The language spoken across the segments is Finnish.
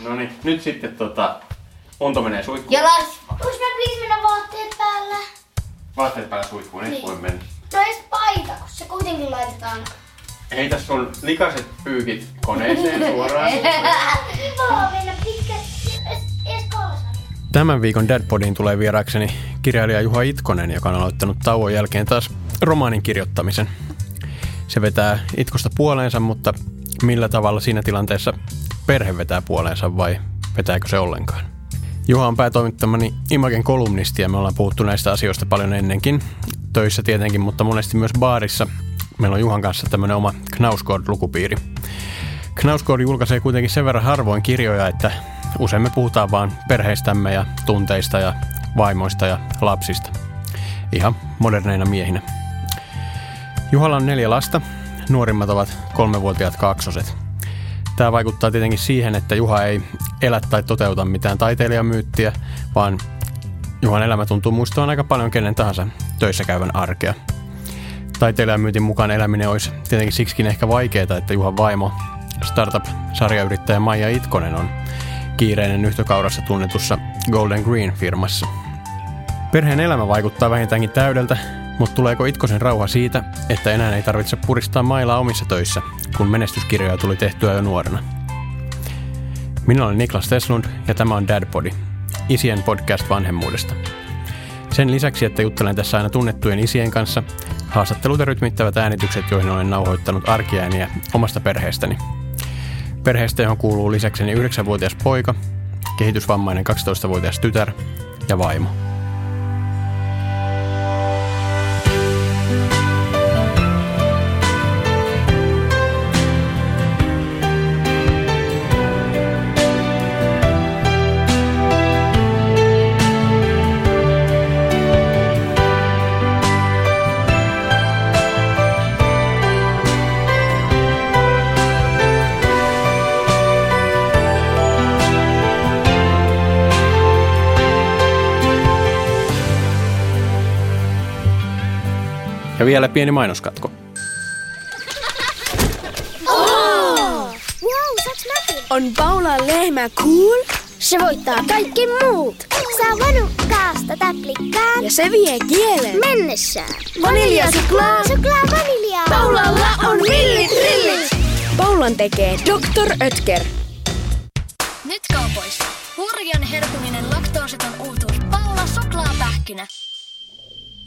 No niin, nyt sitten tota, Unto menee suihkuun. Ja Lars, voisi mä please mennä vaatteet päällä? Vaatteet päällä suihkuun, niin, Niin. voi mennä. No edes paita, kun se kuitenkin laitetaan. Heitä sun likaset pyykit koneeseen suoraan. Kiva mennä pitkä edes. Tämän viikon Deadpodiin tulee vierakseni kirjailija Juha Itkonen, joka on aloittanut tauon jälkeen taas romaanin kirjoittamisen. Se vetää Itkosta puoleensa, mutta millä tavalla siinä tilanteessa perhe vetää puoleensa vai vetääkö se ollenkaan? Juha on päätoimittamani Imagen kolumnisti ja me ollaan puhuttu näistä asioista paljon ennenkin. Töissä tietenkin, mutta monesti myös baarissa. Meillä on Juhan kanssa tämmöinen oma Knausgård-lukupiiri. Knausgård julkaisee kuitenkin sen verran harvoin kirjoja, että usein me puhutaan vaan perheistämme ja tunteista ja vaimoista ja lapsista. Ihan moderneina miehinä. Juhalla on neljä lasta. Nuorimmat ovat kolmevuotiaat kaksoset. Tämä vaikuttaa tietenkin siihen, että Juha ei elä tai toteuta mitään taiteilijamyyttiä, vaan Juhan elämä tuntuu muistavan aika paljon kenen tahansa töissä käyvän arkea. Taiteilijamyytin mukaan eläminen olisi tietenkin siksikin ehkä vaikeaa, että Juhan vaimo, startup-sarjayrittäjä Maija Itkonen on kiireinen yhtökaurassa tunnetussa Golden Green-firmassa. Perheen elämä vaikuttaa vähintäänkin täydeltä, mutta tuleeko Itkosen rauha siitä, että enää ei tarvitse puristaa mailaa omissa töissä, kun menestyskirjoja tuli tehtyä jo nuorena? Minä olen Niklas Teslund ja tämä on Dadpodi, isien podcast vanhemmuudesta. Sen lisäksi, että juttelen tässä aina tunnettujen isien kanssa, haastattelut ja rytmittävät äänitykset, joihin olen nauhoittanut arkiääniä omasta perheestäni. Perheestä, johon kuuluu lisäkseni 9-vuotias poika, kehitysvammainen 12-vuotias tytär ja vaimo. Ja vielä pieni mainoskatko. Wow, saaks mäkin? On Paula lehmä cool Se voittaa kaikki muut. Saa vanukkaasta täplikkaan ja se vie kielen. mennessään. Vaniljasuklaa. Suklaa vaniljaa. Paulalla on villit rillit. Paulan tekee Dr. Ötker. Nyt kaupoissa. Hurjan herkullinen laktoositon uutuus. Paula suklaapähkinä.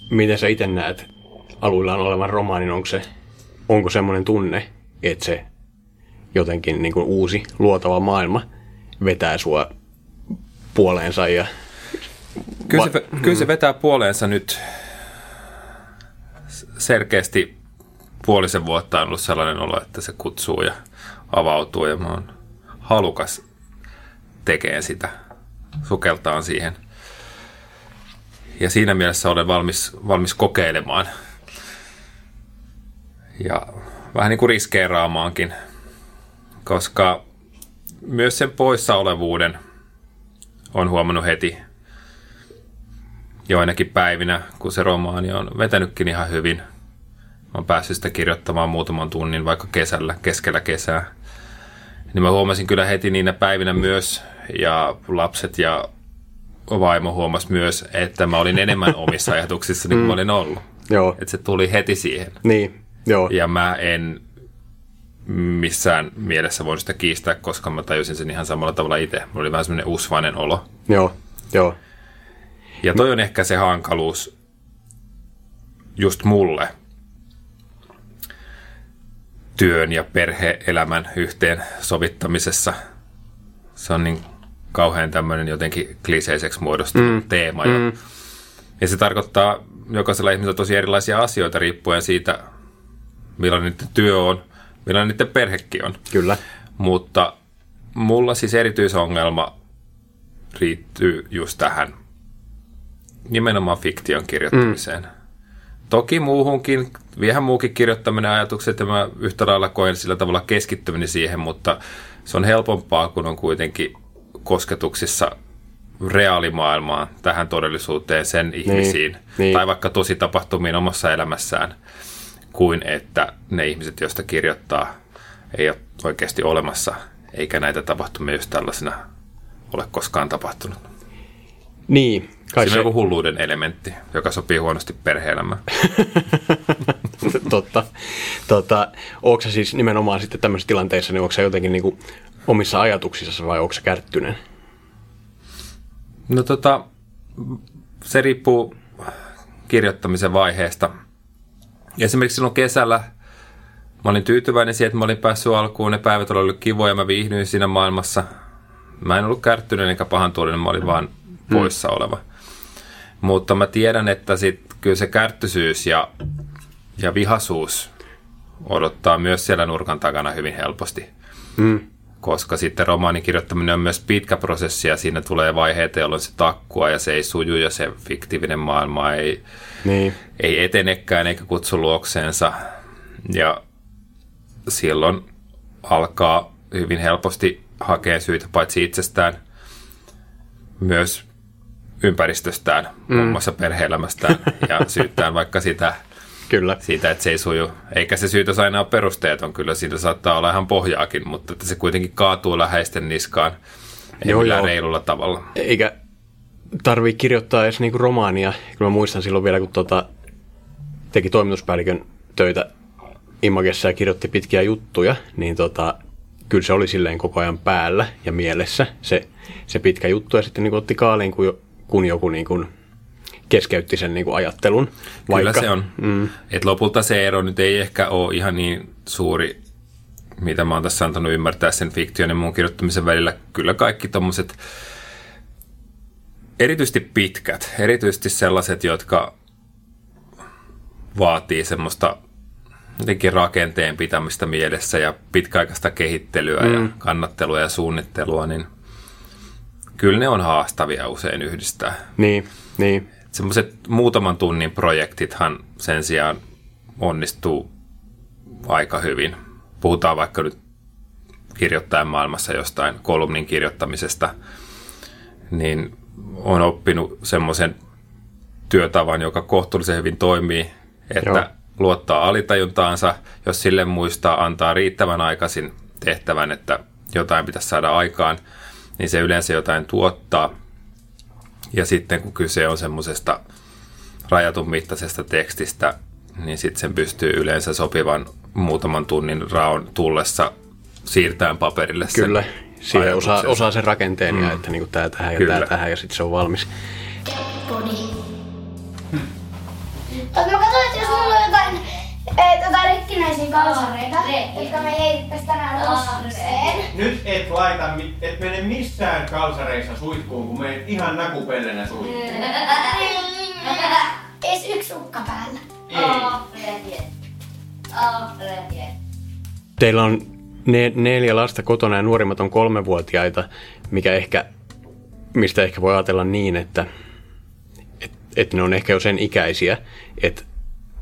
Miten sä itse näet aluillaan olevan romaanin? Onko se onko semmoinen tunne, että se jotenkin niin kuin uusi luotava maailma vetää sua puoleensa ja Kyllä se, Va- kyllä se vetää puoleensa nyt selkeästi puolisen vuotta on ollut sellainen olo, että se kutsuu ja avautuu ja mä oon halukas tekemään sitä, sukeltaan siihen. Ja siinä mielessä olen valmis, valmis kokeilemaan ja vähän niin kuin riskeeraamaankin, koska myös sen poissaolevuuden on huomannut heti joinakin päivinä, kun se romaani on vetänytkin ihan hyvin. Mä oon päässyt sitä kirjoittamaan muutaman tunnin vaikka kesällä, keskellä kesää. Niin mä huomasin kyllä heti niinä päivinä myös, ja lapset ja vaimo huomas myös, että mä olin enemmän omissa ajatuksissani kuin mä olin ollut. joo, Että se tuli heti siihen. niin, joo, Ja mä en missään mielessä voinut sitä kiistää, koska mä tajusin sen ihan samalla tavalla itse. Mulla oli vähän semmoinen usvainen olo. joo, joo, Ja toi on ehkä se hankaluus just mulle työn ja perhe-elämän yhteen sovittamisessa. Se on niin kauhean tämmöinen jotenkin kliseiseksi muodostunut mm. teema. Ja, mm. ja se tarkoittaa jokaisella ihmisellä tosi erilaisia asioita riippuen siitä, millainen niiden työ on, millainen niiden perhekin on. kyllä, Mutta mulla siis erityisongelma riittyy just tähän nimenomaan fiktion kirjoittamiseen. Mm. Toki muuhunkin, vähän muukin kirjoittaminen ajatukset, ja mä yhtä lailla koen sillä tavalla keskittyminen siihen, mutta se on helpompaa, kun on kuitenkin kosketuksissa reaalimaailmaan, tähän todellisuuteen, sen ihmisiin, niin. tai vaikka tosi tapahtumiin omassa elämässään, kuin että ne ihmiset, joista kirjoittaa, ei ole oikeasti olemassa eikä näitä tapahtumia just tällaisena ole koskaan tapahtunut. Niin, kai Siinä se, on joku hulluuden elementti, joka sopii huonosti perhe-elämään. totta. Tota, onko se siis nimenomaan sitten tämmöisissä tilanteissa, niin onko se jotenkin niin kuin omissa ajatuksissa vai onko se kärttynen? No tota, se riippuu kirjoittamisen vaiheesta. Esimerkiksi silloin kesällä mä olin tyytyväinen siihen, että mä olin päässyt alkuun. Ne päivät olivat kivoja, mä viihdyin siinä maailmassa. Mä en ollut kärttyinen eikä pahantuulinen, mä olin vaan poissa oleva. Mutta mä tiedän, että sit kyllä se kärttyisyys ja, ja vihasuus odottaa myös siellä nurkan takana hyvin helposti. Koska sitten romaanin kirjoittaminen on myös pitkä prosessi ja siinä tulee vaiheita, jolloin se takkua ja se ei suju ja se fiktiivinen maailma ei, Niin. ei etenekään eikä kutsu luokseensa. Ja silloin alkaa hyvin helposti hakea syitä paitsi itsestään, myös ympäristöstään, mm. muun muassa perhe-elämästään ja syyttään vaikka sitä, Kyllä. siitä, että se ei suju. Eikä se syytös aina ole perusteeton, kyllä siitä saattaa olla ihan pohjaakin, mutta että se kuitenkin kaatuu läheisten niskaan, ei Joo, joo. reilulla tavalla. Eikä tarvii kirjoittaa edes niinku romaania. Kyllä mä muistan silloin vielä, kun tota, teki toimituspäällikön töitä Imagessa ja kirjoitti pitkiä juttuja, niin tota, kyllä se oli silleen koko ajan päällä ja mielessä se, se pitkä juttu. Ja sitten niin otti kaaliin, kun, jo, kun joku niin kuin keskeytti sen niin kuin ajattelun. Kyllä se on. Mm. Et lopulta se ero nyt ei ehkä ole ihan niin suuri, mitä mä oon tässä antanut ymmärtää sen fiktion ja muun kirjoittamisen välillä. Kyllä kaikki tommoset, erityisesti pitkät, erityisesti sellaiset, jotka vaatii semmoista jotenkin rakenteen pitämistä mielessä ja pitkäaikaista kehittelyä mm. ja kannattelua ja suunnittelua, niin kyllä ne on haastavia usein yhdistää. Niin, niin. Semmoiset muutaman tunnin projektithan sen sijaan onnistuu aika hyvin. Puhutaan vaikka nyt kirjoittajan maailmassa jostain kolumnin kirjoittamisesta, niin on oppinut semmoisen työtavan, joka kohtuullisen hyvin toimii, että Joo. Luottaa alitajuntaansa, jos sille muistaa antaa riittävän aikaisin tehtävän, että jotain pitäisi saada aikaan, niin se yleensä jotain tuottaa. Ja sitten kun kyse on semmoisesta rajatun mittaisesta tekstistä, niin sitten sen pystyy yleensä sopivan muutaman tunnin raon tullessa siirtämään paperille sen Kyllä. Siihen osaa, osaa sen rakenteen mm. ja että niin tämä tähän ja tämä tähän ja sitten se on valmis. Mutta mä katsoin, että jos mulla on jotain, eh, jotain rikkinäisiä kalsareita, jotka me heitettäis tänään usseen. Nyt et laita, et mene missään kalsareissa suihkuun, kun menet ihan nakupellenä suihkuun. Ees yksi ukka päällä. Ei. Teillä on ne, neljä lasta kotona ja nuorimmat on kolmevuotiaita, mikä ehkä, mistä ehkä voi ajatella niin, että et, et ne on ehkä jo sen ikäisiä, että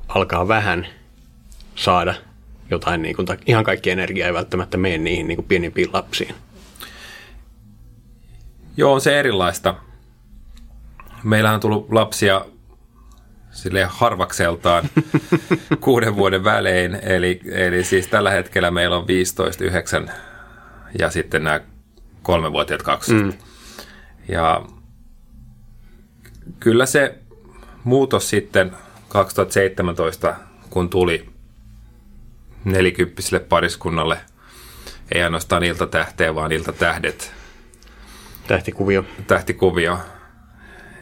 alkaa vähän saada jotain, niin kuin, ihan kaikki energia ei välttämättä mene niihin niin kuin pienimpiin lapsiin. Joo, on se erilaista. Meillähän on tullut lapsia sille harvakseltaan kuuden vuoden välein. Eli, eli siis tällä hetkellä meillä on 15, 9 ja sitten nämä kolmevuotiaat kaksi. Mm. Ja kyllä se muutos sitten 2017, kun tuli nelikymppiselle pariskunnalle, ei ainoastaan iltatähteä, vaan iltatähdet, Tähtikuvio. tähtikuvio,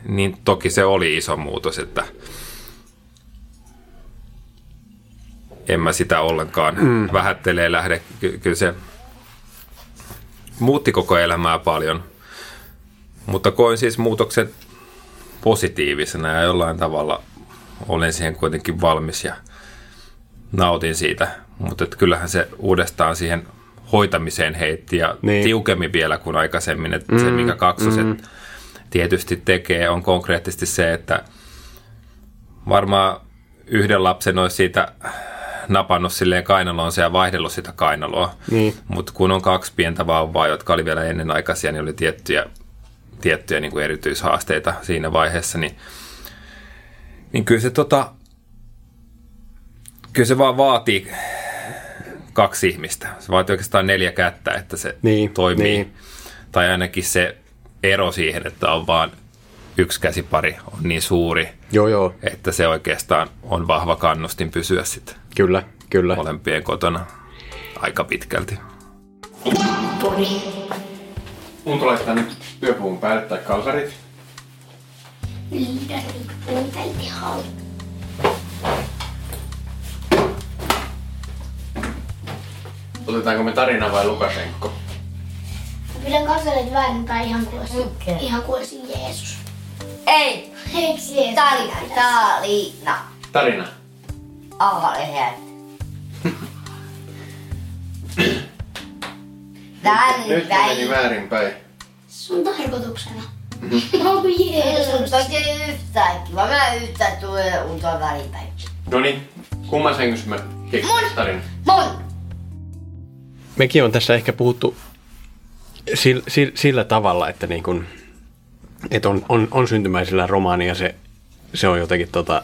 niin toki se oli iso muutos, että en mä sitä ollenkaan mm. vähättelee lähde. Ky- kyllä se muutti koko elämää paljon, mutta koin siis muutokset positiivisena ja jollain tavalla olen siihen kuitenkin valmis ja nautin siitä. Mutta kyllähän se uudestaan siihen hoitamiseen heitti ja niin. tiukemmin vielä kuin aikaisemmin. Että mm, se, mikä kaksoset mm. tietysti tekee, on konkreettisesti se, että varmaan yhden lapsen olisi siitä napannut silleen kainaloonsa ja vaihdellut sitä kainaloa. Niin. Mutta kun on kaksi pientä vauvaa, jotka oli vielä ennenaikaisia, niin oli tiettyjä, tiettyjä niin kuin erityishaasteita siinä vaiheessa, niin, niin kyllä se tota, kyllä se vaan vaatii kaksi ihmistä. Se vaatii oikeastaan neljä kättä, että se Niin, toimii. niin. Tai ainakin se ero siihen, että on vaan yksi käsipari on niin suuri, Joo, joo, että se oikeastaan on vahva kannustin pysyä sitten kyllä, kyllä. molempien kotona aika pitkälti. Mun tulee laittaa nyt yöpuvun päälle tai kalsarit. Otetaanko me tarina vai Lukasenko? Pidän kalsarit väärinpäin ihan kuin olisi, ihan kuin olisi Jeesus. Ei, Eiks Jeesus? Talina, Talina. Tarina. Aalehen. Väärin Nyt meni väärinpäin. Sun tarkoituksena. Oh Jeesus. Toki yhtäkkiä, vaan mä yhtä tulee untoa välipäin. No niin, kumman sängyssä mä keksin tarina? Mun! Mekin on tässä ehkä puhuttu sillä, sillä, sillä tavalla, että, niin kun, että on, on, on syntymäisellä romaani ja se, se on jotenkin tota,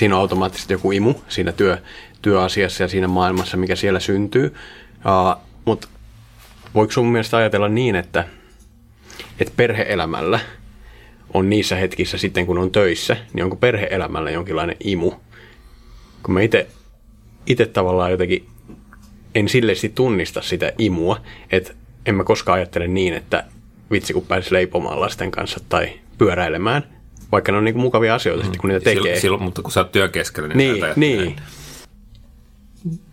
siinä on automaattisesti joku imu siinä työ, työasiassa ja siinä maailmassa, mikä siellä syntyy. Uh, Mutta voiko sun mielestä ajatella niin, että, että perheelämällä on niissä hetkissä sitten, kun on töissä, niin onko perheelämällä jonkinlainen imu? Kun mä itse tavallaan jotenkin en silleesti tunnista sitä imua, että en mä koskaan ajattele niin, että vitsi kun pääsis leipomaan lasten kanssa tai pyöräilemään, vaikka ne on niinku mukavia asioita sitten, kun niitä tekee. Silloin, silloin, mutta kun sä oot työn keskellä, niin, niin, ajattele. niin.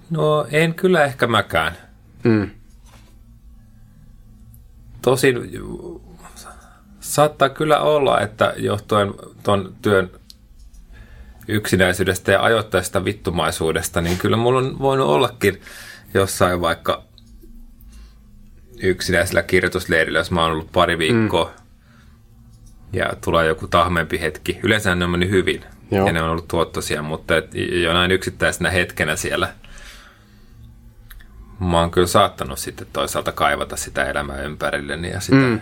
No en kyllä ehkä mäkään. Mm. Tosin saattaa kyllä olla, että johtuen ton työn yksinäisyydestä ja ajoittaisesta vittumaisuudesta, niin kyllä mulla on voinut ollakin jossain vaikka yksinäisellä kirjoitusleirillä, jos mä oon ollut pari viikkoa mm. Ja tulee joku tahmempi hetki. Yleensä ne on mennyt hyvin Joo. ja ne on ollut tuottoisia, mutta et jonain yksittäisenä hetkenä siellä mä oon kyllä saattanut sitten toisaalta kaivata sitä elämää ympärilleni ja sitä mm.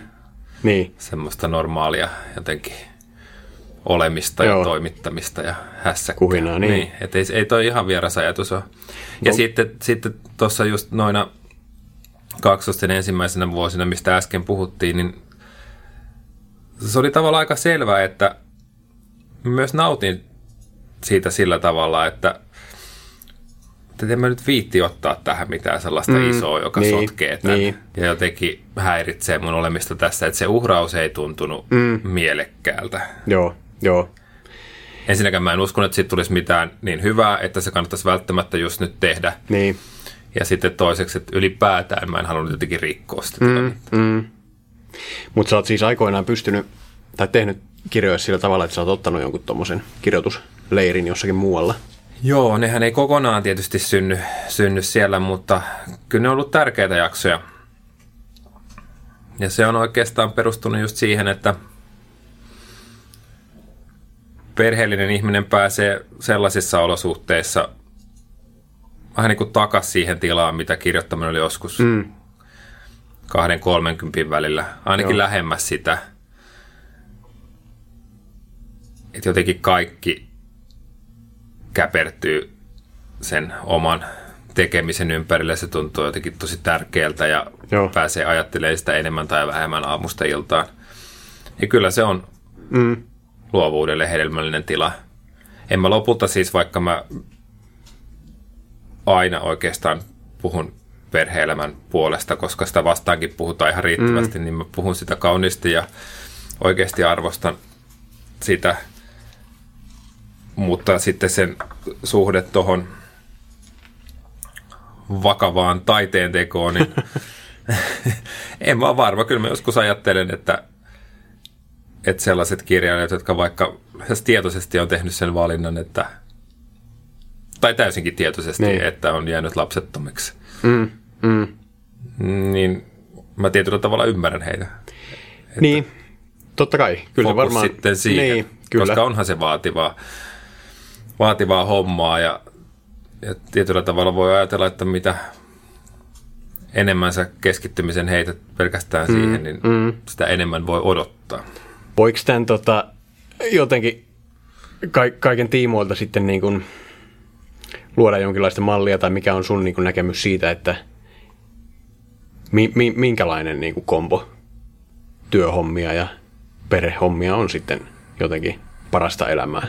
Niin, semmoista normaalia jotenkin olemista Joo. ja toimittamista ja hässäkkää. Kuhinaa, niin. niin et ei, ei toi ihan vieras ajatus ole. Ja No. sitten, sitten tuossa just noina kaksosten ensimmäisenä vuosina, mistä äsken puhuttiin, niin se oli tavallaan aika selvää, että myös nautin siitä sillä tavalla, että että en mä nyt viitti ottaa tähän mitään sellaista mm, isoa, joka niin, sotkee tämän niin. ja jotenkin häiritsee mun olemista tässä, että se uhraus ei tuntunut mm. mielekkäältä. joo, joo. Ensinnäkään mä en usko, että siitä tulisi mitään niin hyvää, että se kannattaisi välttämättä just nyt tehdä. Niin, Ja sitten toiseksi, että ylipäätään mä en halunnut jotenkin rikkoa sitä tilannetta. mm. Mutta sä oot siis aikoinaan pystynyt tai tehnyt kirjoja sillä tavalla, että sä oot ottanut jonkun tommosen kirjoitusleirin jossakin muualla. Joo, nehän ei kokonaan tietysti synny, synny siellä, mutta kyllä ne on ollut tärkeitä jaksoja. Ja se on oikeastaan perustunut just siihen, että perheellinen ihminen pääsee sellaisissa olosuhteissa vähän niin kuin takas siihen tilaan, mitä kirjoittaminen oli joskus mm. Kahden kolmenkympin välillä, ainakin Joo. lähemmäs sitä. Että jotenkin kaikki käpertyy sen oman tekemisen ympärille. Se tuntuu jotenkin tosi tärkeältä ja Joo. pääsee ajattelemaan sitä enemmän tai vähemmän aamusta iltaan. Ja kyllä se on Mm. luovuudelle hedelmällinen tila. En mä lopulta siis, vaikka mä aina oikeastaan puhun perheelämän puolesta, koska sitä vastaankin puhutaan ihan riittävästi, mm. niin mä puhun sitä kauniisti ja oikeasti arvostan sitä. Mutta sitten sen suhde tuohon vakavaan taiteen tekoon, niin en mä ole varma. Kyllä mä joskus ajattelen, että, että sellaiset kirjailijat, jotka vaikka tietoisesti on tehnyt sen valinnan, että tai täysinkin tietoisesti, Niin. niin. että on jäänyt lapsettomiksi, Mm. Mm. niin mä tietyllä tavalla ymmärrän heitä. Niin, totta kai. Kyllä Fokus varmaan... sitten siihen, Niin, kyllä. koska onhan se vaativaa, vaativaa hommaa ja, ja tietyllä tavalla voi ajatella, että mitä enemmän sä keskittymisen heität pelkästään mm, siihen, niin mm. sitä enemmän voi odottaa. Voiko tämän tota, jotenkin ka- kaiken tiimoilta sitten niin kuin luoda jonkinlaista mallia tai mikä on sun niin kuin näkemys siitä, että mi, mi, minkälainen niin kuin kombo työhommia ja perhehommia on sitten jotenkin parasta elämää?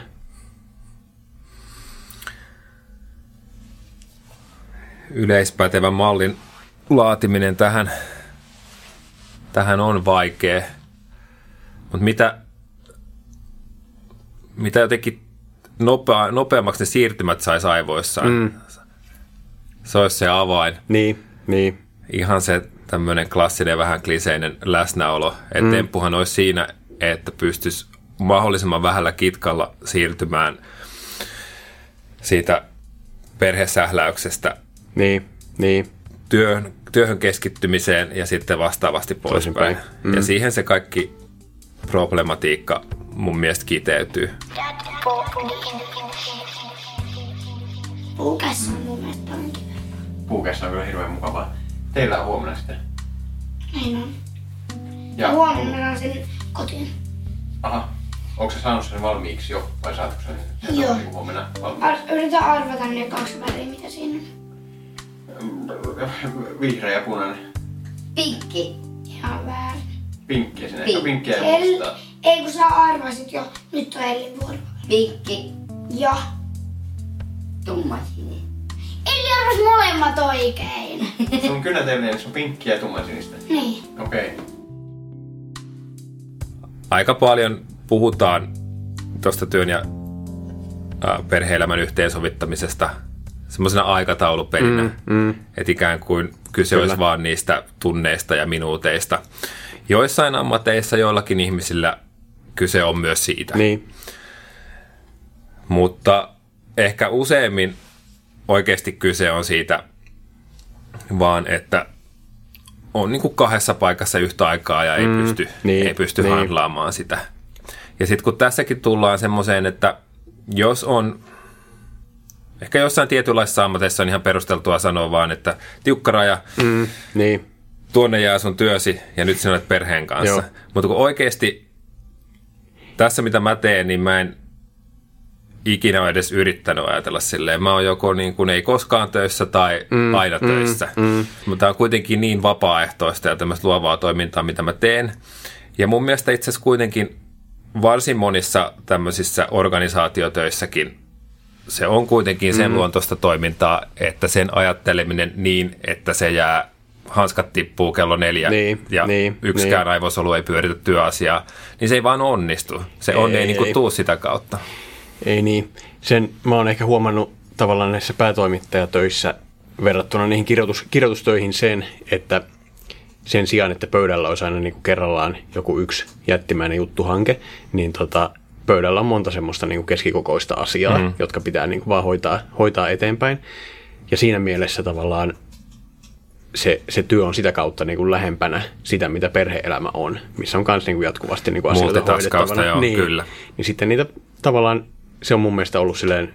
Yleispätevän mallin laatiminen tähän, tähän on vaikea. Mutta mitä, mitä jotenkin nopea, nopeammaksi ne siirtymät saisi aivoissaan, mm. se olisi se avain. Niin, niin. Ihan se tämmöinen klassinen vähän kliseinen läsnäolo. Että mm. temppuhan olisi siinä, että pystyisi mahdollisimman vähällä kitkalla siirtymään siitä perhesähläyksestä Niin, niin. työhön, työhön keskittymiseen ja sitten vastaavasti poispäin. Mm. Ja siihen se kaikki problematiikka mun mielestä kiteytyy. Puukäs on mun mielestä paljon kiva. Puukessa on kyllä hirveän mukavaa. Teillä on huomenna sitten. Näin on. Ja, Ja huomenna saan sen kotiin. Aha. Onko sä saanut sen valmiiksi jo? Vai saatko sen, sen Joo. niinku huomenna valmiiksi? Ar- yritän arvata ne kaksi väriä, mitä siinä on. Vihreä ja punainen. Pinkki. Ihan väärin. Pinkkiä sinne. Pink. Pink. Pinkkiä ja mustaa. Ei kun sä arvasit jo. Nyt on Ellin vuoro. Pinkki. Ja. Tummasininen. Elli arvasi molemmat oikein. Sun kynäteellinen, se on pinkkiä ja tummansinistä. niin. Okei. Okay. Aika paljon puhutaan tuosta työn ja perhe-elämän yhteensovittamisesta semmoisena aikataulupelinä. Mm, mm. Että ikään kuin kyse Kyllä. olisi vaan niistä tunneista ja minuuteista. Joissain ammateissa joillakin ihmisillä kyse on myös siitä. Niin, Mutta ehkä useimmin oikeasti kyse on siitä vaan, että on niin kuin kahdessa paikassa yhtä aikaa ja ei Mm, pysty, niin, ei pysty niin. handlaamaan sitä. Ja sitten kun tässäkin tullaan semmoiseen, että jos on, ehkä jossain tietynlaisessa ammateissa on ihan perusteltua sanoa vaan, että tiukka raja, mm, niin, tuonne jää sun työsi ja nyt sinä olet perheen kanssa. Joo. Mutta kun oikeasti tässä mitä mä teen, niin mä en ikinä ole edes yrittänyt ajatella silleen. Mä oon joko niin kuin ei koskaan töissä tai mm, aina mm, töissä. Mm. Mutta tää on kuitenkin niin vapaaehtoista ja tämmöistä luovaa toimintaa, mitä mä teen. Ja mun mielestä itse asiassa kuitenkin varsin monissa tämmöisissä organisaatiotöissäkin se on kuitenkin sen mm. luontoista toimintaa, että sen ajatteleminen niin, että se jää, hanskat tippuu kello neljä Niin, ja niin, yksikään niin. aivosolu ei pyöritä työasiaa, niin se ei vaan onnistu. Se on ei, Ei, niin kuin ei. tuu sitä kautta. ei niin. Sen mä oon ehkä huomannut tavallaan näissä päätoimittajatöissä verrattuna niihin kirjoitus, kirjoitustöihin sen, että sen sijaan, että pöydällä olisi aina niin kuin kerrallaan joku yksi jättimäinen juttuhanke, niin tota, pöydällä on monta semmoista niin kuin keskikokoista asiaa, mm. jotka pitää niin kuin vaan hoitaa, hoitaa eteenpäin. Ja siinä mielessä tavallaan se, se työ on sitä kautta niin kuin lähempänä sitä, mitä perhe-elämä on, missä on myös niin kuin jatkuvasti niin kuin asioita hoidettavana. joo, niin, kyllä. Niin sitten niitä tavallaan, se on mun mielestä ollut silleen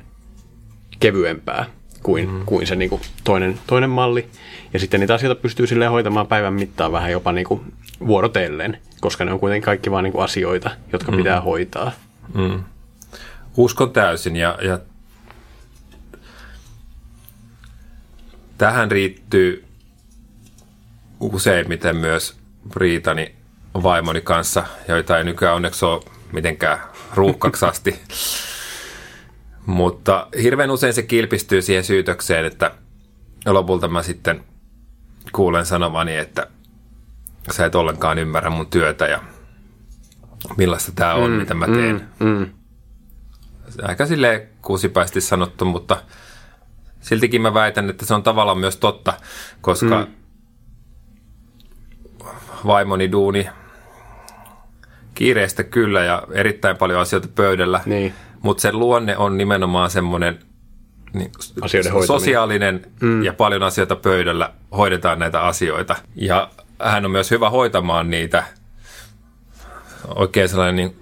kevyempää kuin, mm. kuin se niin kuin toinen, toinen malli. Ja sitten niitä asioita pystyy silleen hoitamaan päivän mittaan vähän jopa niin kuin vuorotellen, koska ne on kuitenkin kaikki vaan niin kuin asioita, jotka mm. pitää hoitaa. Uskon täysin ja, ja tähän riittyy useimmiten myös Riitani vaimoni kanssa, joita ei nykyään onneksi ole mitenkään ruuhkaksi asti. Mutta hirveän usein se kilpistyy siihen syytökseen, että lopulta mä sitten kuulen sanovani, että sä et ollenkaan ymmärrä mun työtä ja millaista tämä on, mm, mitä mä teen. Mm, mm. Aika silleen kuusipäisesti sanottu, mutta siltikin mä väitän, että se on tavallaan myös totta, koska mm. Vaimoni duuni kiireistä kyllä ja erittäin paljon asioita pöydällä, Niin. mutta sen luonne on nimenomaan semmoinen niin, Asioiden sosiaalinen mm. ja paljon asioita pöydällä, hoidetaan näitä asioita. Ja hän on myös hyvä hoitamaan niitä oikein sellainen niin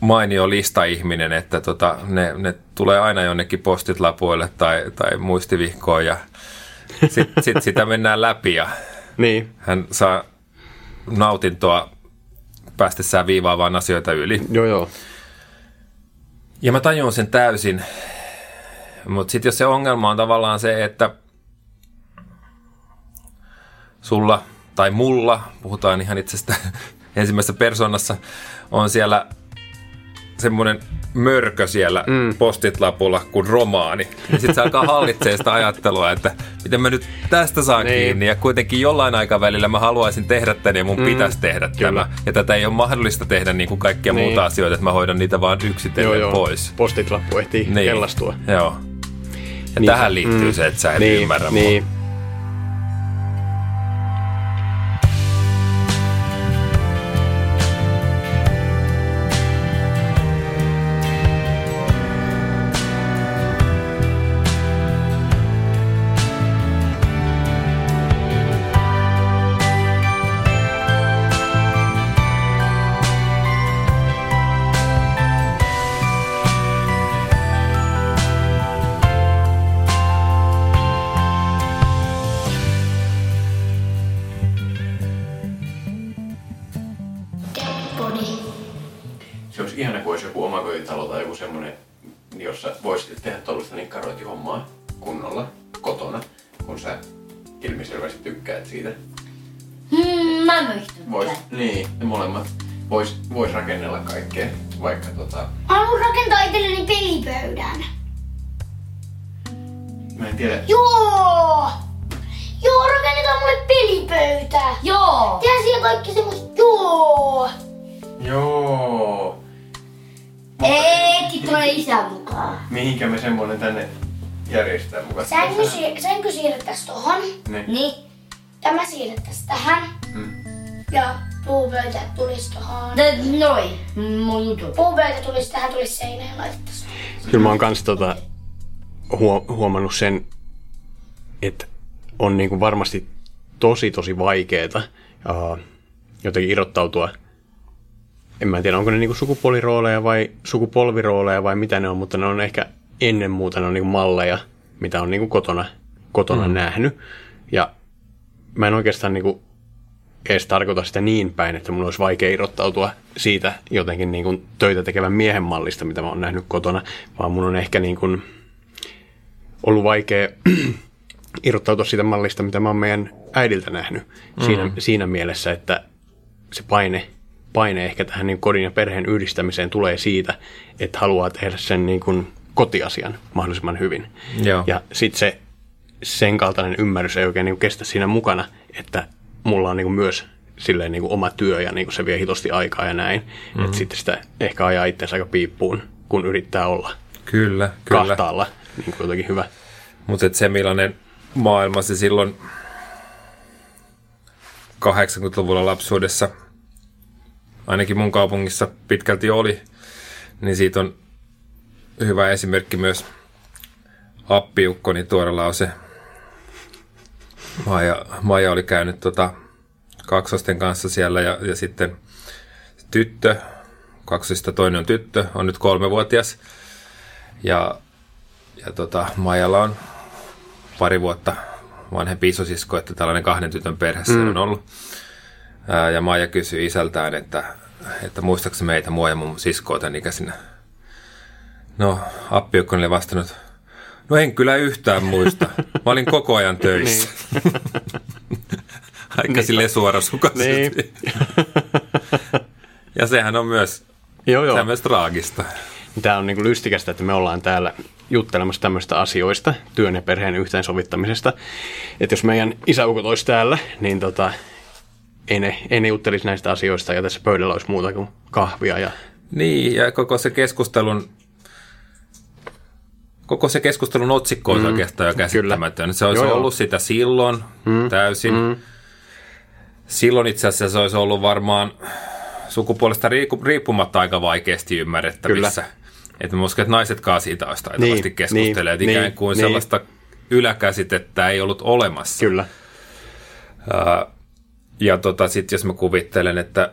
mainio lista-ihminen, että tota, ne, ne tulee aina jonnekin postit lapuille tai, tai muistivihkoon ja sitten sit sitä mennään läpi ja Niin, hän saa nautintoa päästessään viivaavaan asioita yli. joo joo. Ja mä tajun sen täysin. Mutta sitten jos se ongelma on tavallaan se, että sulla tai mulla, puhutaan ihan itsestä ensimmäisessä persoonassa, on siellä semmoinen mörkö siellä mm. postit-lapulla kuin romaani. Ja sitten se alkaa hallitsee sitä ajattelua, että miten mä nyt tästä saan Niin. kiinni. Ja kuitenkin jollain aikavälillä mä haluaisin tehdä tän ja mun mm. pitäisi tehdä Kyllä. tämä. Ja tätä ei ole mahdollista tehdä niin kuin kaikkia Niin. muuta asioita, että mä hoidan niitä vaan yksitellen pois. Postit lappu ehtii niin. kellastua. Joo. Ja Niin. tähän liittyy Mm. se, että sä et niin, ymmärrä niin. mua. Kyllä mä oon kans tota, huo- huomannut sen, että on niinku varmasti tosi tosi vaikeeta uh, jotenkin irrottautua. En mä tiedä, onko ne niinku sukupuolirooleja vai sukupolvirooleja vai mitä ne on, mutta ne on ehkä ennen muuta ne on niinku malleja, mitä on niinku kotona, kotona mm. nähnyt. Ja mä en oikeastaan niinku edes tarkoita sitä niin päin, että mun olisi vaikea irrottautua siitä jotenkin niin kuin töitä tekevän miehen mallista, mitä mä oon nähnyt kotona, vaan mun on ehkä niin kuin ollut vaikea irrottautua siitä mallista, mitä mä oon meidän äidiltä nähnyt. Siinä, Mm. siinä mielessä, että se paine, paine ehkä tähän niin kodin ja perheen yhdistämiseen tulee siitä, että haluaa tehdä sen niin kuin kotiasian mahdollisimman hyvin. Joo. Ja sitten se sen kaltainen ymmärrys ei oikein niin kestä siinä mukana, että mulla on niin myös silleen niin oma työ ja niin se vie hitosti aikaa ja näin. Mm-hmm. Että sitten sitä ehkä ajaa itsensä aika piippuun, kun yrittää olla Kyllä, kyllä. kahtaalla niin kuin jotenkin hyvä. Mutta se millainen maailma se silloin 80-luvulla lapsuudessa, ainakin mun kaupungissa pitkälti oli, niin siitä on hyvä esimerkki myös appiukkoni tuore lause. Maija, Maija oli käynyt tota kaksosten kanssa siellä ja, ja sitten tyttö, kaksosista toinen on tyttö, on nyt kolmevuotias. Ja, ja tota, Maijalla on pari vuotta vanhempi isosisko, että tällainen kahden tytön perhe mm. on ollut. Ää, ja Maija kysyi isältään, että, että muistaaksä meitä, mua ja mun siskoa tämän ikäisinä. No, appiukko oli vastannut, no en kyllä yhtään muista. Mä olin koko ajan töissä. Aika Niin. silleen suorasukaisesti. Niin. ja sehän on myös, Joo, joo. se on myös traagista. Tämä on niin kuin lystikästä, että me ollaan täällä juttelemassa tämmöistä asioista, työn ja perheen yhteensovittamisesta. Että jos meidän isäukot olisi täällä, niin tota, ei, ne, ei ne juttelisi näistä asioista ja tässä pöydällä olisi muuta kuin kahvia. Ja, Niin, ja koko se keskustelun koko se keskustelun otsikko on mm, oikeastaan jo käsittämätön. Se olisi Joo, joo. ollut sitä silloin mm, täysin. Mm. Silloin itse asiassa se olisi ollut varmaan sukupuolesta riippu- riippumatta aika vaikeasti ymmärrettävissä. Että mä uskon, että naisetkaan siitä olisi taitavasti Niin, niin, keskustelemaan. niin, ikään kuin niin. sellaista yläkäsitettä ei ollut olemassa. kyllä. Ää, ja tota, sitten jos mä kuvittelen, että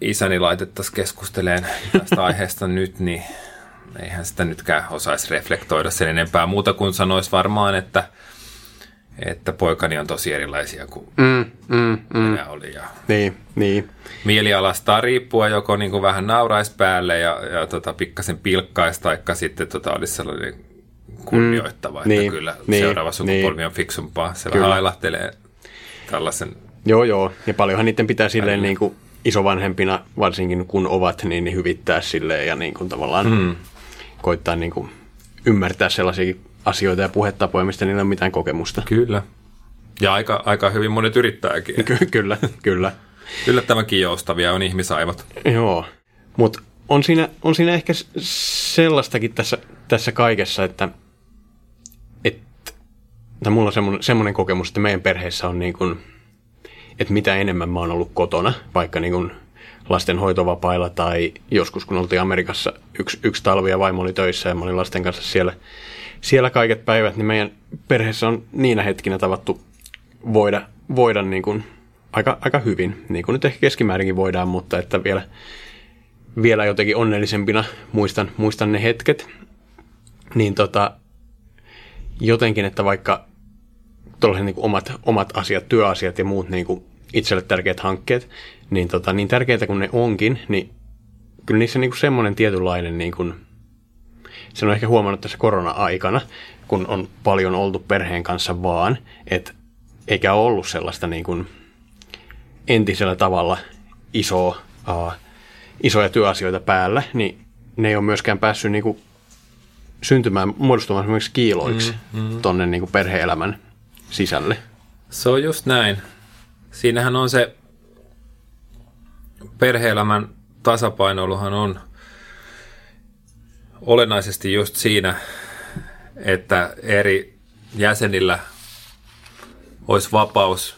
isäni laitettaisiin keskusteleen tästä aiheesta nyt, niin eihän sitä nytkään osaisi reflektoida sen enempää muuta kuin sanoisi varmaan, että, että poikani on tosi erilaisia kuin Mm, mm, mm. minä oli. Ja Niin, niin. mielialastaan riippuen joko niin kuin vähän nauraisi päälle ja, ja tota, pikkasen pilkkaisi, taikka sitten tota, olisi sellainen kunnioittava, Mm. että Niin, kyllä niin, seuraava sukupolvi niin. on fiksumpaa. Se Kyllä. vähän ailahtelee tällaisen Joo, joo. Ja paljonhan niiden pitää silleen niin kuin isovanhempina, varsinkin kun ovat, niin, niin hyvittää silleen ja niin kuin tavallaan mm. Koittaa niin kuin ymmärtää sellaisia asioita ja puhetapoja, mistä niillä ei ole mitään kokemusta. Kyllä. Ja aika, aika hyvin monet yrittääkin. Ky- kyllä, kyllä. Yllättävänkin joustavia on ihmisaivot. Joo. Mutta on siinä, on siinä ehkä sellaistakin tässä, tässä kaikessa, että, että mulla on semmoinen, semmoinen kokemus, että meidän perheessä on niin kuin, että mitä enemmän mä oon ollut kotona, vaikka niin kuin lastenhoitovapailla tai joskus kun oltiin Amerikassa yksi, yksi talvi ja vaimo oli töissä ja mä olin lasten kanssa siellä, siellä kaiket päivät, niin meidän perheessä on niinä hetkinä tavattu voida, voida niin kuin aika, aika hyvin, niin kuin nyt ehkä keskimäärinkin voidaan, mutta että vielä, vielä jotenkin onnellisempina muistan, muistan ne hetket, niin tota, jotenkin, että vaikka tuollaiset niin omat, omat asiat, työasiat ja muut niin kuin itselle tärkeät hankkeet, niin, tota, niin tärkeitä kuin ne onkin, niin kyllä niissä niin kuin semmoinen tietynlainen, niin kuin, sen on ehkä huomannut tässä korona-aikana, kun on paljon oltu perheen kanssa vaan, että eikä ollut sellaista niin kuin entisellä tavalla isoa, uh, isoja työasioita päällä, niin ne ei ole myöskään päässyt niin kuin syntymään, muodostumaan esimerkiksi kiiloiksi mm, mm. tonne niin kuin perhe-elämän sisälle. Se on just näin. Siinähän on se perhe-elämän tasapainoiluhan on olennaisesti just siinä, että eri jäsenillä olisi vapaus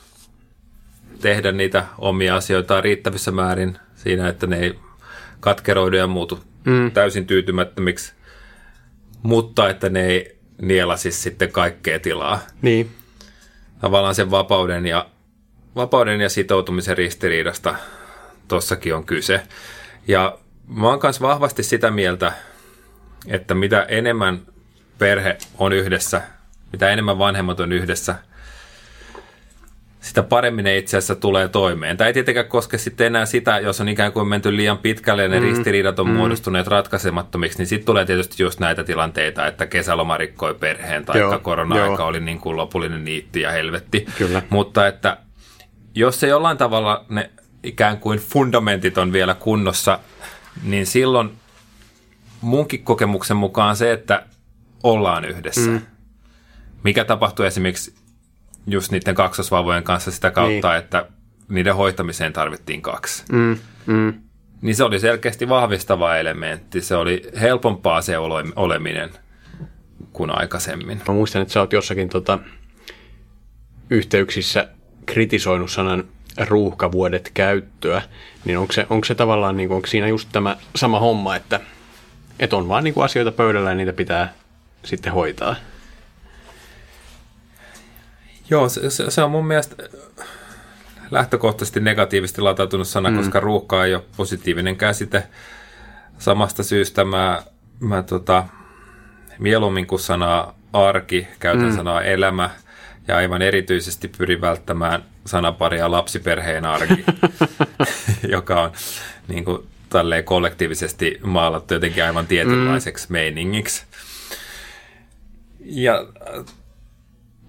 tehdä niitä omia asioitaan riittävissä määrin siinä, että ne ei katkeroidu ja muutu mm. täysin tyytymättömiksi, mutta että ne ei nielasisi sitten kaikkea tilaa. Niin, Tavallaan sen vapauden ja, vapauden ja sitoutumisen ristiriidasta tossakin on kyse. Ja mä oon myös vahvasti sitä mieltä, että mitä enemmän perhe on yhdessä, mitä enemmän vanhemmat on yhdessä, sitä paremmin ne itse asiassa tulee toimeen. Tämä ei tietenkään koske sitten enää sitä, jos on ikään kuin menty liian pitkälle ja ne mm. ristiriidat on mm. muodostuneet ratkaisemattomiksi, niin sitten tulee tietysti just näitä tilanteita, että kesäloma rikkoi perheen tai korona-aika joo. oli niin kuin lopullinen niitti ja helvetti. Kyllä. Mutta että jos se jollain tavalla ne ikään kuin fundamentit on vielä kunnossa, niin silloin munkin kokemuksen mukaan se, että ollaan yhdessä. Mm. Mikä tapahtuu esimerkiksi just niiden kaksosvauvojen kanssa sitä kautta, niin. että niiden hoitamiseen tarvittiin kaksi. mm, mm, Niin se oli selkeästi vahvistava elementti. Se oli helpompaa se ole- oleminen kuin aikaisemmin. mä muistan, että sä oot jossakin tota, yhteyksissä kritisoinut sanan ruuhkavuodet käyttöä, niin onko se, onko se tavallaan, niin kuin, onko siinä just tämä sama homma, että, että on vaan niin kuin asioita pöydällä ja niitä pitää sitten hoitaa? Joo, se, se, se on mun mielestä lähtökohtaisesti negatiivisesti latautunut sana, mm. koska ruuhka ei ole positiivinen käsite. Samasta syystä mä, mä tota, mieluummin kuin sanaa arki, käytän mm. sanaa elämä ja aivan erityisesti pyrin välttämään sanaparia lapsiperheen arki, joka on niin kuin, tälleen kollektiivisesti maalattu jotenkin aivan tietynlaiseksi mm. meiningiksi. Ja äh,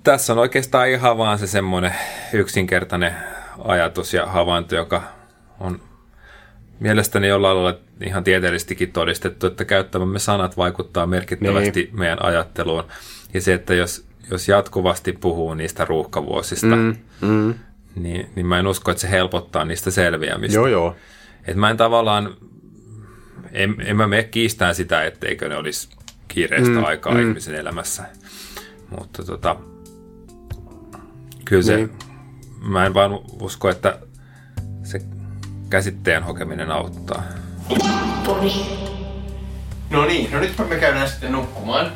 tässä on oikeastaan ihan vaan se semmoinen yksinkertainen ajatus ja havainto, joka on mielestäni jollain lailla ihan tieteellisestikin todistettu, että käyttämämme sanat vaikuttaa merkittävästi niin. meidän ajatteluun. Ja se, että jos, jos jatkuvasti puhuu niistä ruuhkavuosista, mm, mm. Niin, niin mä en usko, että se helpottaa niistä selviämistä. Joo, joo. Et mä en tavallaan, en, en mä mene kiistään sitä, etteikö ne olisi kiireistä mm, aikaa mm. ihmisen elämässä. Mutta tota, kyllä se, Niin. mä en vaan usko, että se käsitteen hokeminen auttaa. No niin, no nyt me käydään sitten nukkumaan,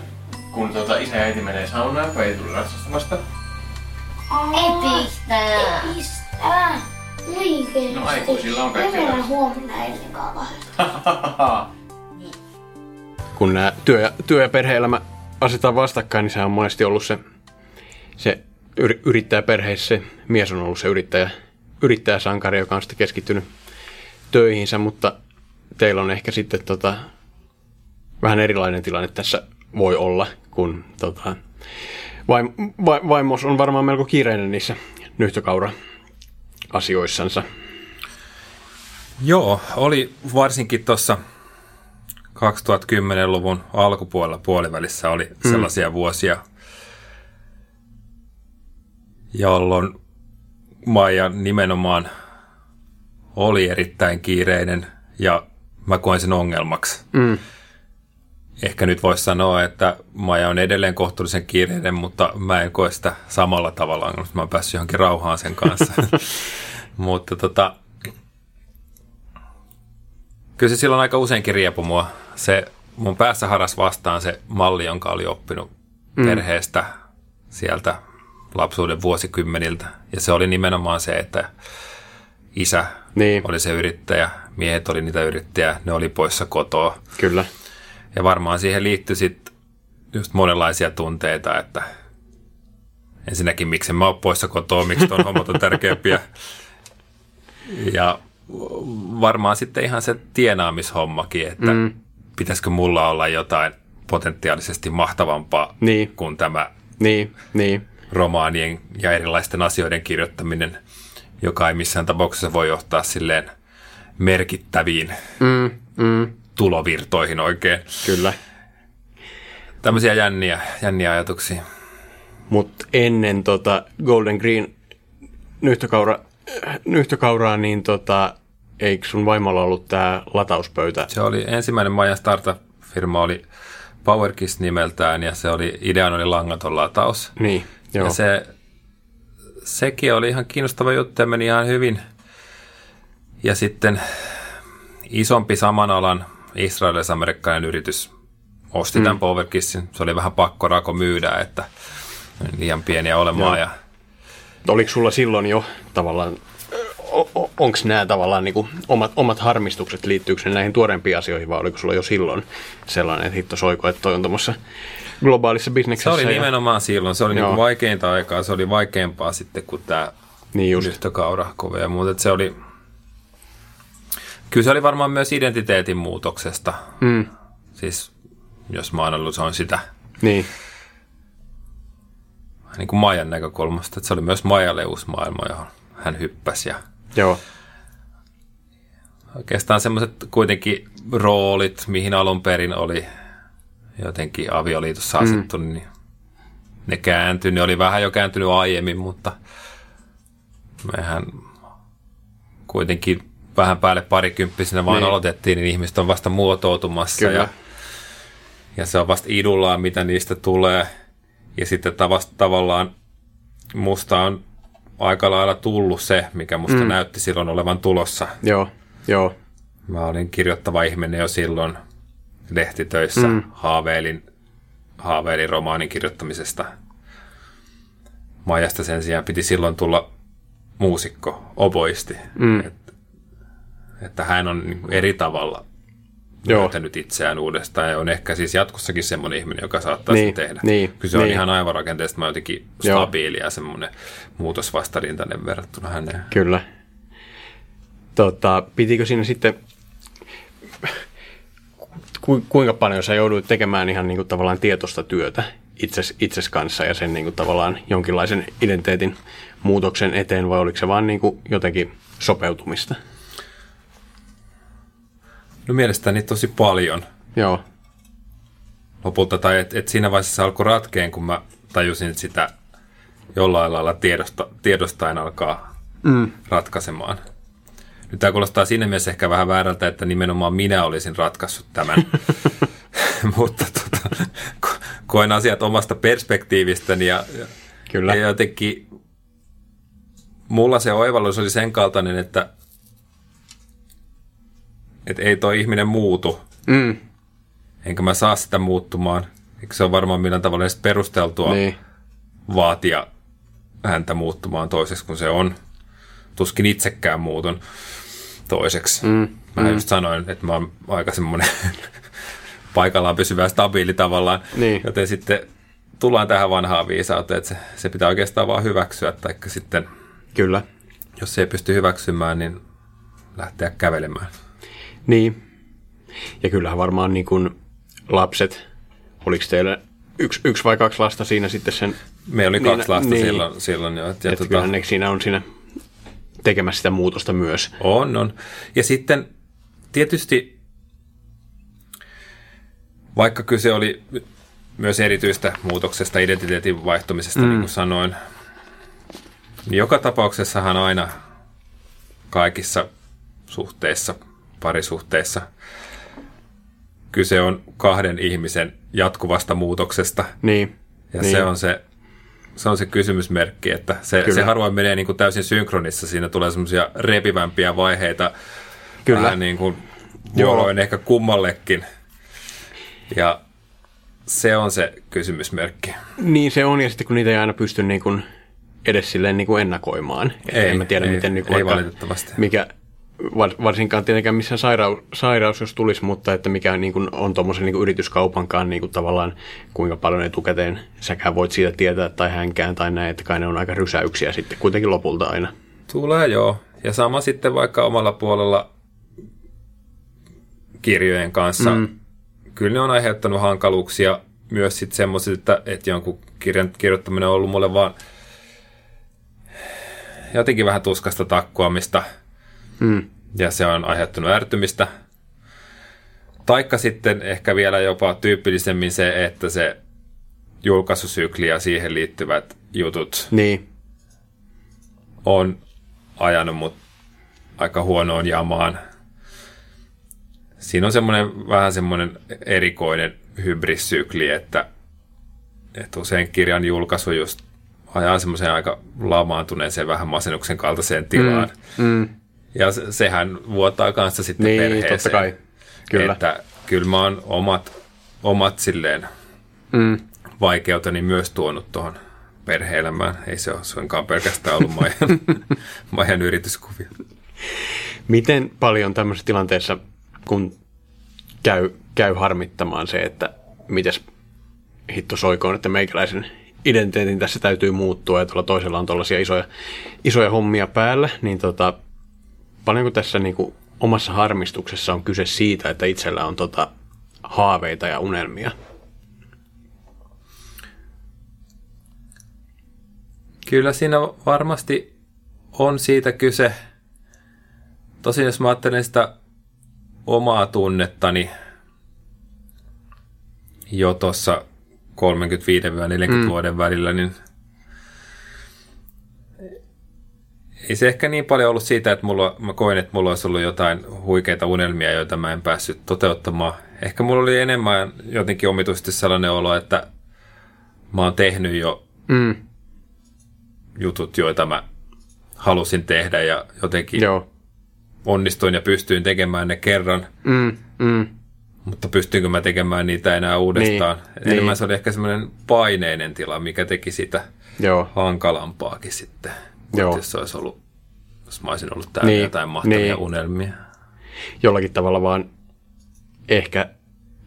kun tota isä ja äiti menee saunaan, kun ei tule ratsastamasta. Ei pistää. Pistää. Oikeesti. No aikuisilla on kaikki hyvä. huomenna ennen kun nämä työ ja, työ ja perhe-elämä asetetaan vastakkain, niin se on monesti ollut se, se yri- yrittäjäperheissä se mies on ollut se yrittäjä, yrittäjäsankari, joka on sitten keskittynyt töihinsä, mutta teillä on ehkä sitten tota, vähän erilainen tilanne tässä voi olla, kun tota, vaim, va, vaimos on varmaan melko kiireinen niissä nyhtökaura-asioissansa. Joo, oli varsinkin tuossa 2010-luvun alkupuolella puolivälissä oli mm. sellaisia vuosia, jolloin Maija nimenomaan oli erittäin kiireinen ja mä koen sen ongelmaksi. Mm. Ehkä nyt voisi sanoa, että Maja on edelleen kohtuullisen kiireinen, mutta mä en koe sitä samalla tavalla, koska mä oon päässyt johonkin rauhaan sen kanssa. mutta tota, kyllä se silloin aika useinkin riepu mua. Se mun päässä haras vastaan se malli, jonka oli oppinut mm. perheestä sieltä lapsuuden vuosikymmeniltä. Ja se oli nimenomaan se, että isä Niin. oli se yrittäjä, miehet oli niitä yrittäjiä, ne oli poissa kotoa. Kyllä. Ja varmaan siihen liittyi sitten just monenlaisia tunteita, että ensinnäkin miksi mä oon poissa kotoa, miksi tuon hommat on tärkeämpiä. Ja varmaan sitten ihan se tienaamishommakin, että mm. pitäisikö mulla olla jotain potentiaalisesti mahtavampaa Niin. kuin tämä Niin, niin. romaanien ja erilaisten asioiden kirjoittaminen, joka ei missään tapauksessa voi johtaa silleen merkittäviin Mm, mm, tulovirtoihin oikein. kyllä. Tämmöisiä jänniä, jänniä ajatuksia. Mutta ennen tota Golden Green nyhtökaura, nyhtökauraa, niin tota, eikö sun vaimolla ollut tämä latauspöytä? Se oli ensimmäinen Majan startup-firma oli PowerKiss nimeltään ja se oli, ideana oli langaton lataus. Niin, joo. Ja se, sekin oli ihan kiinnostava juttu ja meni ihan hyvin. Ja sitten isompi saman alan israelis-amerikkalainen yritys osti mm. tämän PowerKissin. Se oli vähän pakko rako myydä, että liian pieniä olemaan. Ja Oliko sulla silloin jo tavallaan, onko nämä tavallaan niinku omat, omat harmistukset, liittyykö ne näihin tuorempiin asioihin vai oliko sulla jo silloin sellainen, että hitto soiko, että toi on tuommoissa globaalissa se bisneksessä? oli ja- nimenomaan silloin. Se oli Joo. niinku vaikeinta aikaa. Se oli vaikeampaa sitten kuin tämä Niin just. nyhtökaura ja muuta. Se oli, kyllä se oli varmaan myös identiteetin muutoksesta. Mm, Siis jos mä analysoin sitä niin, niin kuin Maijan näkökulmasta, että se oli myös Maijalle uusi maailma, johon hän hyppäsi. Ja joo. oikeastaan semmoiset kuitenkin roolit, mihin alun perin oli jotenkin avioliitossa asettu, mm. niin ne kääntyi. Ne oli vähän jo kääntynyt aiemmin, mutta mehän kuitenkin vähän päälle parikymppisenä vaan Niin. aloitettiin, niin ihmiset on vasta muotoutumassa. Kyllä. Ja, ja se on vasta idullaan, mitä niistä tulee. Ja sitten tavast, tavallaan musta on aika lailla tullut se, mikä musta mm. näytti silloin olevan tulossa. Joo, joo. Mä olin kirjoittava ihminen jo silloin lehtitöissä. Mm. Haaveilin, haaveilin romaanin kirjoittamisesta. Majasta sen sijaan piti silloin tulla muusikko, oboisti. Mm. Et, että hän on niin eri tavalla Joo. löytänyt itseään uudestaan ja on ehkä siis jatkossakin semmoinen ihminen, joka saattaa Niin, niin, tehdä. niin, Kyllä se on niin. ihan aivorakenteesta mä jotenkin stabiili ja semmoinen muutosvastarintainen verrattuna häneen. Kyllä. Tota, pitikö siinä sitten, ku, kuinka paljon sä jouduit tekemään ihan niin kuin tavallaan tietoista työtä itses, itses kanssa ja sen niin kuin tavallaan jonkinlaisen identiteetin muutoksen eteen vai oliko se vaan niin kuin jotenkin sopeutumista? No mielestäni tosi paljon. Joo, lopulta, tai että et siinä vaiheessa se alkoi ratkeen, kun mä tajusin sitä jollain lailla tiedosta, tiedostaen alkaa mm. ratkaisemaan. Nyt tämä kuulostaa siinä mielessä ehkä vähän väärältä, että nimenomaan minä olisin ratkaissut tämän. Mutta tota, ko- koen asiat omasta perspektiivistäni ja, Kyllä. ja jotenkin mulla se oivallus oli sen kaltainen, että, että ei toi ihminen muutu, mm, enkä mä saa sitä muuttumaan. Eikö se ole varmaan millään tavalla edes perusteltua niin, vaatia häntä muuttumaan toiseksi, kun se on. Tuskin itsekään muutun toiseksi. Mm, mä mm. just sanoin, että mä oon aika semmoinen paikallaan pysyvä stabiili tavallaan. Niin. Joten sitten tullaan tähän vanhaan viisauteen, että se, se pitää oikeastaan vaan hyväksyä, tai sitten kyllä. jos se ei pysty hyväksymään, niin lähteä kävelemään. Niin. Ja kyllähän varmaan niin kuin lapset, oliko teillä yksi, yksi vai kaksi lasta siinä sitten sen... Meillä oli Niin, kaksi lasta niin. silloin, silloin jo. Et, ja Että tota, siinä on siinä tekemässä sitä muutosta myös. On, on. Ja sitten tietysti, vaikka kyse oli myös erityistä muutoksesta, identiteetin vaihtumisesta, mm. niin kuin sanoin, niin joka tapauksessahan aina kaikissa suhteissa, parisuhteissa, kyse on kahden ihmisen jatkuvasta muutoksesta. Niin. Ja niin. se on se, se on se kysymysmerkki, että se, Kyllä. se harvoin menee niin kuin täysin synkronissa. Siinä tulee semmoisia repivämpiä vaiheita. Kyllä. Vähän niin kuin vuoroin ehkä kummallekin. Ja se on se kysymysmerkki. Niin se on, ja sitten kun niitä ei aina pysty niin kuin edes silleen niin kuin ennakoimaan. Ei, en mä tiedä, ei, miten niin kuin ei vaikka valitettavasti. Mikä, varsinkaan tietenkään missään sairaus, sairaus, jos tulisi, mutta että mikä niin kuin on tuommoisen niin kuin yrityskaupankaan niin kuin tavallaan, kuinka paljon etukäteen säkään voit siitä tietää tai hänkään tai näin, että kai ne on aika rysäyksiä sitten kuitenkin lopulta aina. Tulee joo. Ja sama sitten vaikka omalla puolella kirjojen kanssa. Mm. Kyllä ne on aiheuttanut hankaluuksia myös sitten semmoiset, että, että jonkun kirjan kirjoittaminen on ollut mulle vaan jotenkin vähän tuskasta takkuamista. Mm. Ja se on aiheuttanut ärtymistä. Taikka sitten ehkä vielä jopa tyypillisemmin se, että se julkaisusykli ja siihen liittyvät jutut Niin, on ajanut mut aika huonoon jamaan. Siinä on semmoinen vähän semmoinen erikoinen hybrissykli, että, että usein kirjan julkaisu just ajaa semmoiseen aika lamaantuneeseen vähän masennuksen kaltaiseen tilaan. Mm, mm. Ja se, sehän vuotaa kanssa sitten Niin, perheeseen. totta kai. Kyllä. Että kyllä mä oon omat, omat silleen Mm. vaikeuteni myös tuonut tuohon perhe-elämään. Ei se ole suinkaan pelkästään ollut Maijan, Maijan yrityskuvia. Miten paljon tämmöisessä tilanteessa, kun käy, käy harmittamaan se, että mites hitto soikoon, että meikäläisen identiteetin tässä täytyy muuttua ja tuolla toisella on tuollaisia isoja, isoja hommia päällä, niin tota, paljonko tässä niin kuin omassa harmistuksessa on kyse siitä, että itsellä on tota haaveita ja unelmia? Kyllä siinä varmasti on siitä kyse. Tosin jos mä ajattelen sitä omaa tunnettani jo tuossa 35-40 mm. vuoden välillä, niin ei se ehkä niin paljon ollut siitä, että mulla, mä koin, että mulla olisi ollut jotain huikeita unelmia, joita mä en päässyt toteuttamaan. Ehkä mulla oli enemmän jotenkin omituisesti sellainen olo, että mä oon tehnyt jo Mm. jutut, joita mä halusin tehdä ja jotenkin Joo. onnistuin ja pystyin tekemään ne kerran, Mm. Mm. mutta pystynkö mä tekemään niitä enää uudestaan. Niin, Enemmän niin. se oli ehkä semmoinen paineinen tila, mikä teki sitä Joo. hankalampaakin sitten. Joo. Jos se olisi ollut, jos mä olisin ollut täällä Niin, jotain mahtavia niin. unelmia. jollakin tavalla vaan ehkä,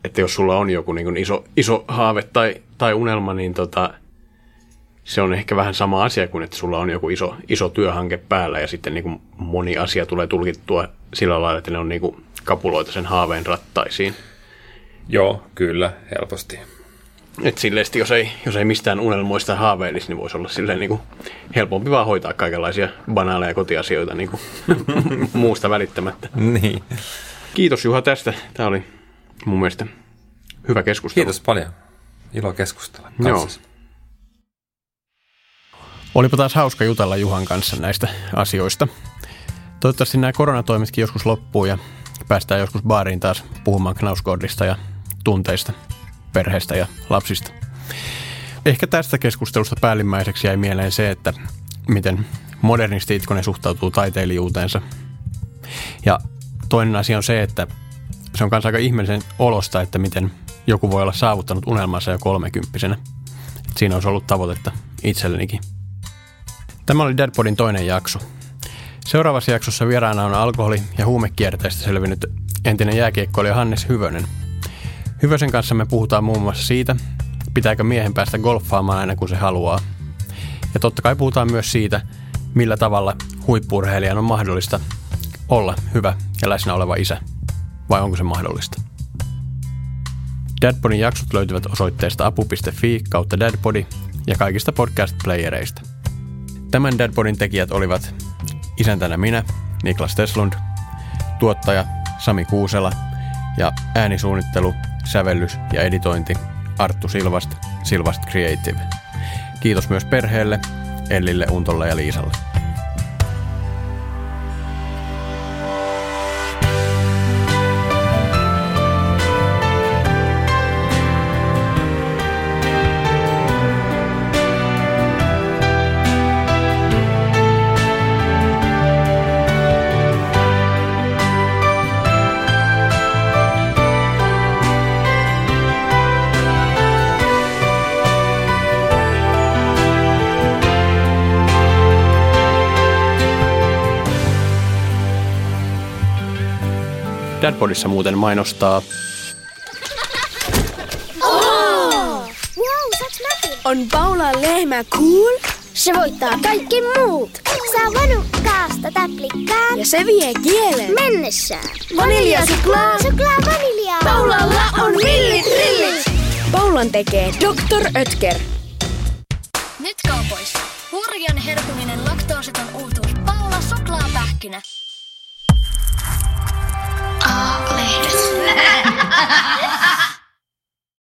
että jos sulla on joku niin iso, iso haave tai, tai unelma, niin tota, se on ehkä vähän sama asia kuin, että sulla on joku iso, iso työhanke päällä ja sitten niin kuin moni asia tulee tulkittua sillä lailla, että ne on niin kuin kapuloita sen haaveen rattaisiin. Joo, kyllä, helposti. Et silleen, jos ei, jos ei mistään unelmoista haaveilisi, niin voisi olla silleen niin kuin helpompi vaan hoitaa kaikenlaisia banaaleja kotiasioita niin kuin muusta välittämättä. Niin. Kiitos Juha tästä. Tämä oli mun mielestä hyvä keskustelu. Kiitos paljon. Ilo keskustella Joo. Olipa taas hauska jutella Juhan kanssa näistä asioista. Toivottavasti nämä koronatoimetkin joskus loppuu ja päästään joskus baariin taas puhumaan Knausgårdista ja tunteista, perheestä ja lapsista. Ehkä tästä keskustelusta päällimmäiseksi jäi mieleen se, että miten modernisti Itkonen suhtautuu taiteilijuuteensa. Ja toinen asia on se, että se on myös aika ihmeellisen olosta, että miten joku voi olla saavuttanut unelmansa jo kolmekymppisenä. Siinä olisi ollut tavoitetta itsellenikin. Tämä oli Deadpodin toinen jakso. Seuraavassa jaksossa vieraana on alkoholi- ja huumekierteestä selvinnyt entinen jääkiekkoilija Hannes Hyvönen. Hyvösen kanssa me puhutaan muun muassa siitä, pitääkö miehen päästä golfaamaan aina kun se haluaa. Ja totta kai puhutaan myös siitä, millä tavalla huippurheilijan on mahdollista olla hyvä ja läsnä oleva isä. Vai onko se mahdollista? Dadpodin jaksot löytyvät osoitteesta apu.fi kautta dadpodi ja kaikista podcast-playereista. Tämän Dadpodin tekijät olivat isäntänä minä, Niklas Teslund, tuottaja Sami Kuusela ja äänisuunnittelu, sävellys ja editointi Arttu Silvast, Silvast Creative. Kiitos myös perheelle, Ellille, Untolle ja Liisalle. Dadpodissa muuten mainostaa Wow, saaks mäkin? On Paula lehmä cool Se voittaa kaikki muut. Saa vanukkaasta täplikkaan. ja se vie kielen. Mennessään. Vaniljasuklaa. Suklaa vaniljaa. Paulalla on millitrillit. Paulan tekee Dr. Ötker. Nyt kaupoissa. Hurjan herkuminen laktoositon uutuus. Paula suklaapähkinä. chocolate.